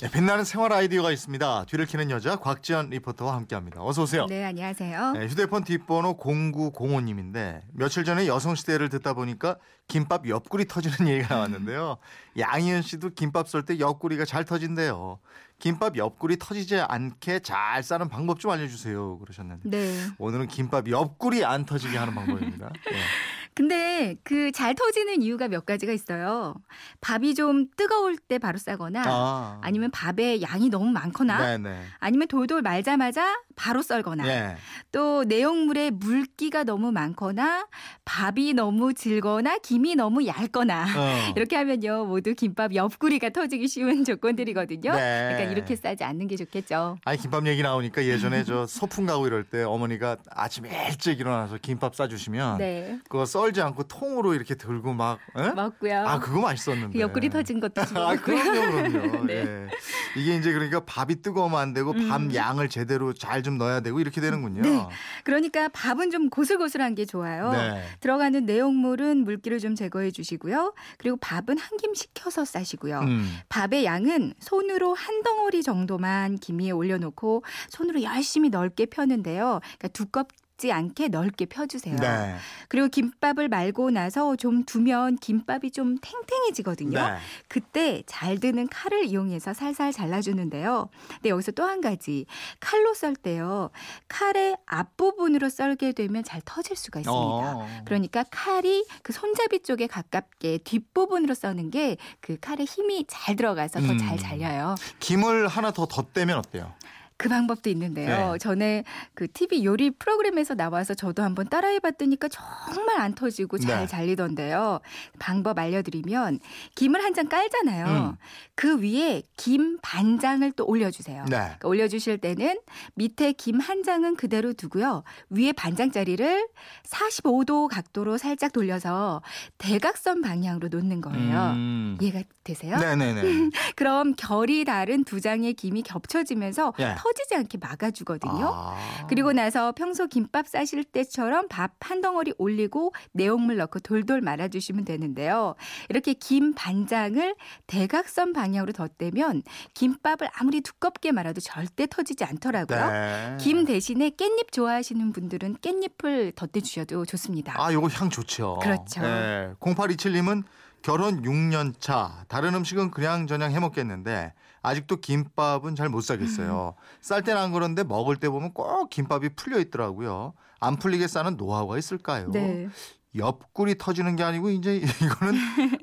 네, 빛나는 생활 아이디어가 있습니다. 뒤를 캐는 여자 곽지연 리포터와 함께합니다. 어서 오세요. 네, 안녕하세요. 네, 휴대폰 뒷번호 0905님인데 며칠 전에 여성시대를 듣다 보니까 김밥 옆구리 터지는 얘기가 나왔는데요. 양희은 씨도 김밥 썰 때 옆구리가 잘 터진대요. 김밥 옆구리 터지지 않게 잘 싸는 방법 좀 알려주세요. 그러셨는데 네. 오늘은 김밥 옆구리 안 터지게 하는 방법입니다. 네. 근데 그 잘 터지는 이유가 몇 가지가 있어요. 밥이 좀 뜨거울 때 바로 싸거나 아. 아니면 밥에 양이 너무 많거나 네네. 아니면 돌돌 말자마자 바로 썰거나 예. 또 내용물에 물기가 너무 많거나 밥이 너무 질거나 김이 너무 얇거나 어. 이렇게 하면요 모두 김밥 옆구리가 터지기 쉬운 조건들이거든요. 네. 그러니까 이렇게 싸지 않는 게 좋겠죠. 아니 김밥 얘기 나오니까 예전에 저 소풍 가고 이럴 때 어머니가 아침 일찍 일어나서 김밥 싸주시면 네, 그거 썰지 않고 통으로 이렇게 들고 막 에? 먹고요. 아 그거 맛있었는데 그 옆구리 터진 것도 좀아 먹고요. 그럼요 그럼요 네. 예. 이게 이제 그러니까 밥이 뜨거우면 안 되고 밥 음. 양을 제대로 잘 좀 넣어야 되고 이렇게 되는군요 네. 그러니까 밥은 좀 고슬고슬한 게 좋아요. 네. 들어가는 내용물은 물기를 좀 제거해 주시고요. 그리고 밥은 한 김 식혀서 싸시고요. 음. 밥의 양은 손으로 한 덩어리 정도만 김 위에 올려놓고 손으로 열심히 넓게 펴는데요. 그러니까 두껍 지 않게 넓게 펴주세요. 네. 그리고 김밥을 말고 나서 좀 두면 김밥이 좀 탱탱해지거든요. 네. 그때 잘 드는 칼을 이용해서 살살 잘라주는데요. 근데 여기서 또 한 가지 칼로 썰 때요. 칼의 앞부분으로 썰게 되면 잘 터질 수가 있습니다. 어. 그러니까 칼이 그 손잡이 쪽에 가깝게 뒷부분으로 써는 게 그 칼에 힘이 잘 들어가서 더잘 음. 잘려요. 김을 하나 더 덧대면 어때요? 그 방법도 있는데요. 네. 전에 그 TV 요리 프로그램에서 나와서 저도 한번 따라해 봤더니까 정말 안 터지고 잘 네. 잘리던데요. 방법 알려드리면 김을 한 장 깔잖아요. 음. 그 위에 김 반장을 또 올려주세요. 네. 그러니까 올려주실 때는 밑에 김 한 장은 그대로 두고요. 위에 반장짜리를 45도 각도로 살짝 돌려서 대각선 방향으로 놓는 거예요. 음. 이해가 되세요? 네네네. 그럼 결이 다른 두 장의 김이 겹쳐지면서 예. 터지지 않게 막아주거든요. 아. 그리고 나서 평소 김밥 싸실 때처럼 밥 한 덩어리 올리고 내용물 넣고 돌돌 말아주시면 되는데요. 이렇게 김 반장을 대각선 방향으로 덧대면 김밥을 아무리 두껍게 말아도 절대 터지지 않더라고요. 네. 김 대신에 깻잎 좋아하시는 분들은 깻잎을 덧대주셔도 좋습니다. 아, 요거 향 좋죠. 그렇죠. 네. 0827님은 결혼 6년 차. 다른 음식은 그냥 저냥 해 먹겠는데 아직도 김밥은 잘 못 사겠어요. 음. 쌀 때는 안 그런데 먹을 때 보면 꼭 김밥이 풀려 있더라고요. 안 풀리게 싸는 노하우가 있을까요? 네. 옆구리 터지는 게 아니고 이제 이거는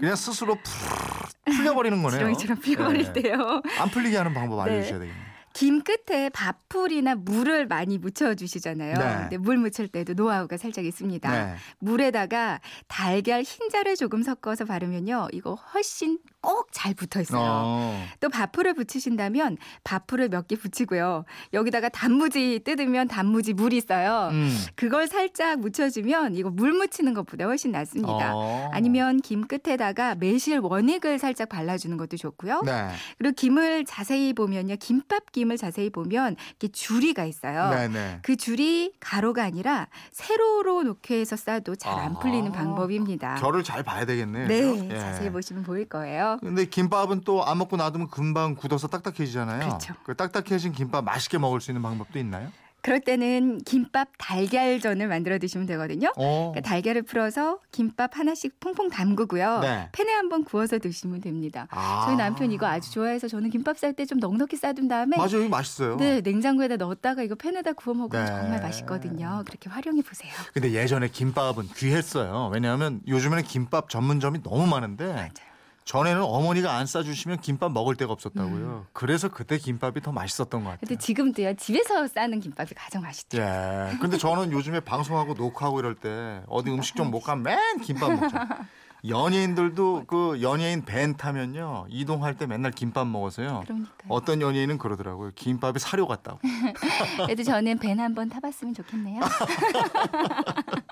그냥 스스로 풀 풀려버리는 거네요. 지렁이처럼 피어버릴 네. 때요. 안 풀리게 하는 방법 네. 알려주셔야 되겠네요. 김 끝에 밥풀이나 물을 많이 묻혀주시잖아요. 네. 근데 물 묻힐 때도 노하우가 살짝 있습니다. 네. 물에다가 달걀 흰자를 조금 섞어서 바르면요. 이거 훨씬 꼭 잘 붙어 있어요. 어. 또 밥풀을 붙이신다면 밥풀을 몇 개 붙이고요. 여기다가 단무지 뜯으면 단무지 물 있어요. 음. 그걸 살짝 묻혀주면 이거 물 묻히는 것보다 훨씬 낫습니다. 어. 아니면 김 끝에다가 매실 원액을 살짝 발라주는 것도 좋고요. 네. 그리고 김을 자세히 보면요. 김밥 김을 자세히 보면 이렇게 줄이가 있어요. 네네. 그 줄이 가로가 아니라 세로로 놓게 해서 싸도 잘안 아. 풀리는 방법입니다. 결을 잘 봐야 되겠네요. 네? 예. 자세히 보시면 보일 거예요. 근데 김밥은 또 안 먹고 놔두면 금방 굳어서 딱딱해지잖아요. 그렇죠. 그 딱딱해진 김밥 맛있게 먹을 수 있는 방법도 있나요? 그럴 때는 김밥 달걀전을 만들어 드시면 되거든요. 어. 그러니까 달걀을 풀어서 김밥 하나씩 퐁퐁 담그고요. 네. 팬에 한번 구워서 드시면 됩니다. 아. 저희 남편 이거 아주 좋아해서 저는 김밥 쌀 때 좀 넉넉히 싸둔 다음에 맞아요, 이거 맛있어요. 네, 냉장고에다 넣었다가 이거 팬에다 구워 먹으면 네. 정말 맛있거든요. 그렇게 활용해 보세요. 근데 예전에 김밥은 귀했어요. 왜냐하면 요즘에는 김밥 전문점이 너무 많은데 맞아요. 전에는 어머니가 안 싸주시면 김밥 먹을 데가 없었다고요. 그래서 그때 김밥이 더 맛있었던 것 같아요. 음. 근데 지금도요 집에서 싸는 김밥이 가장 맛있죠. 예. 근데 저는 요즘에 방송하고 녹화하고 이럴 때 어디 음식점 못 가면 맨 김밥 먹죠. 연예인들도 그 연예인 밴 타면요 이동할 때 맨날 김밥 먹어서요. 그러니까요. 어떤 연예인은 그러더라고요. 김밥이 사료 같다고. 그래도 저는 밴 한번 타봤으면 좋겠네요.